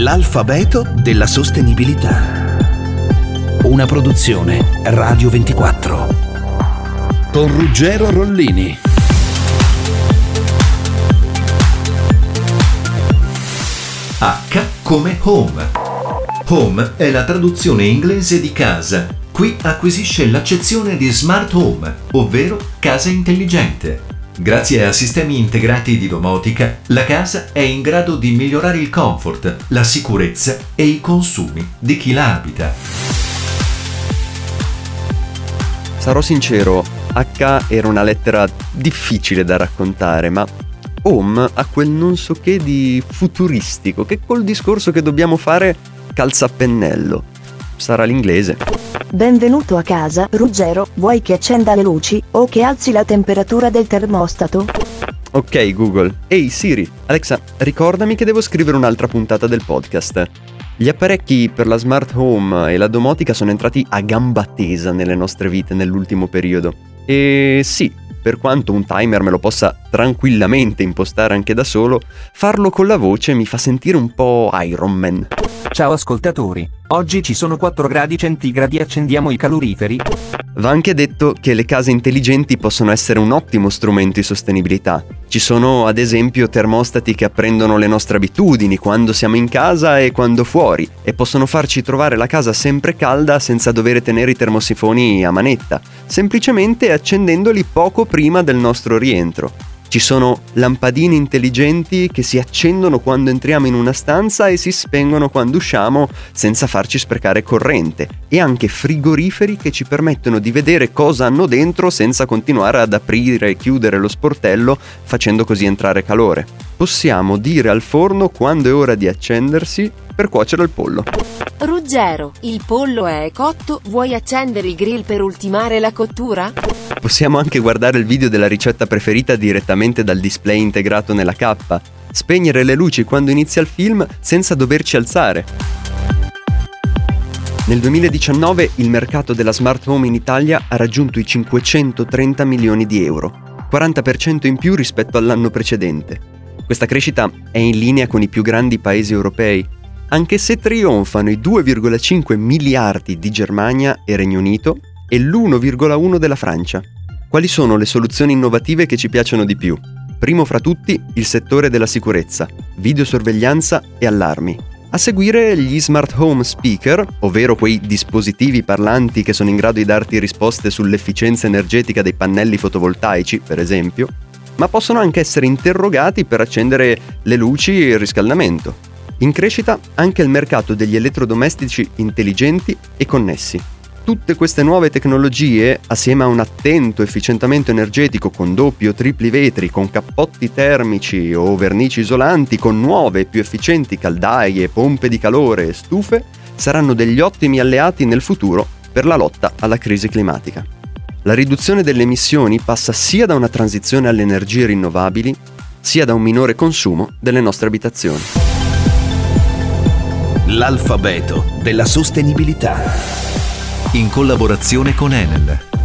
L'alfabeto della sostenibilità. Una produzione Radio 24. Con Ruggero Rollini. H come home. Home è la traduzione inglese di casa. Qui acquisisce l'accezione di smart home, ovvero casa intelligente. Grazie a sistemi integrati di domotica, la casa è in grado di migliorare il comfort, la sicurezza e i consumi di chi la abita. Sarò sincero, H era una lettera difficile da raccontare, ma Home ha quel non so che di futuristico che col discorso che dobbiamo fare calza a pennello. Sarà l'inglese. Benvenuto a casa, Ruggero, vuoi che accenda le luci o che alzi la temperatura del termostato? Ok Google. Ehi Siri, Alexa, ricordami che devo scrivere un'altra puntata del podcast. Gli apparecchi per la smart home e la domotica sono entrati a gamba tesa nelle nostre vite nell'ultimo periodo. E sì, per quanto un timer me lo possa tranquillamente impostare anche da solo, farlo con la voce mi fa sentire un po' Iron Man. Ciao ascoltatori, oggi ci sono 4 gradi centigradi accendiamo i caloriferi. Va anche detto che le case intelligenti possono essere un ottimo strumento di sostenibilità. Ci sono ad esempio termostati che apprendono le nostre abitudini quando siamo in casa e quando fuori e possono farci trovare la casa sempre calda senza dover tenere i termosifoni a manetta, semplicemente accendendoli poco prima del nostro rientro. Ci sono lampadine intelligenti che si accendono quando entriamo in una stanza e si spengono quando usciamo senza farci sprecare corrente e anche frigoriferi che ci permettono di vedere cosa hanno dentro senza continuare ad aprire e chiudere lo sportello facendo così entrare calore. Possiamo dire al forno quando è ora di accendersi per cuocere il pollo. Ruggero, il pollo è cotto, vuoi accendere il grill per ultimare la cottura? Possiamo anche guardare il video della ricetta preferita direttamente dal display integrato nella cappa, spegnere le luci quando inizia il film senza doverci alzare. Nel 2019 il mercato della smart home in Italia ha raggiunto i 530 milioni di euro, 40% in più rispetto all'anno precedente. Questa crescita è in linea con i più grandi paesi europei, anche se trionfano i 2,5 miliardi di Germania e Regno Unito e l'1,1 della Francia. Quali sono le soluzioni innovative che ci piacciono di più? Primo fra tutti il settore della sicurezza, videosorveglianza e allarmi. A seguire gli smart home speaker, ovvero quei dispositivi parlanti che sono in grado di darti risposte sull'efficienza energetica dei pannelli fotovoltaici, per esempio, ma possono anche essere interrogati per accendere le luci e il riscaldamento. In crescita anche il mercato degli elettrodomestici intelligenti e connessi. Tutte queste nuove tecnologie, assieme a un attento efficientamento energetico con doppi o tripli vetri, con cappotti termici o vernici isolanti, con nuove e più efficienti caldaie, pompe di calore e stufe, saranno degli ottimi alleati nel futuro per la lotta alla crisi climatica. La riduzione delle emissioni passa sia da una transizione alle energie rinnovabili, sia da un minore consumo delle nostre abitazioni. L'alfabeto della sostenibilità. In collaborazione con Enel.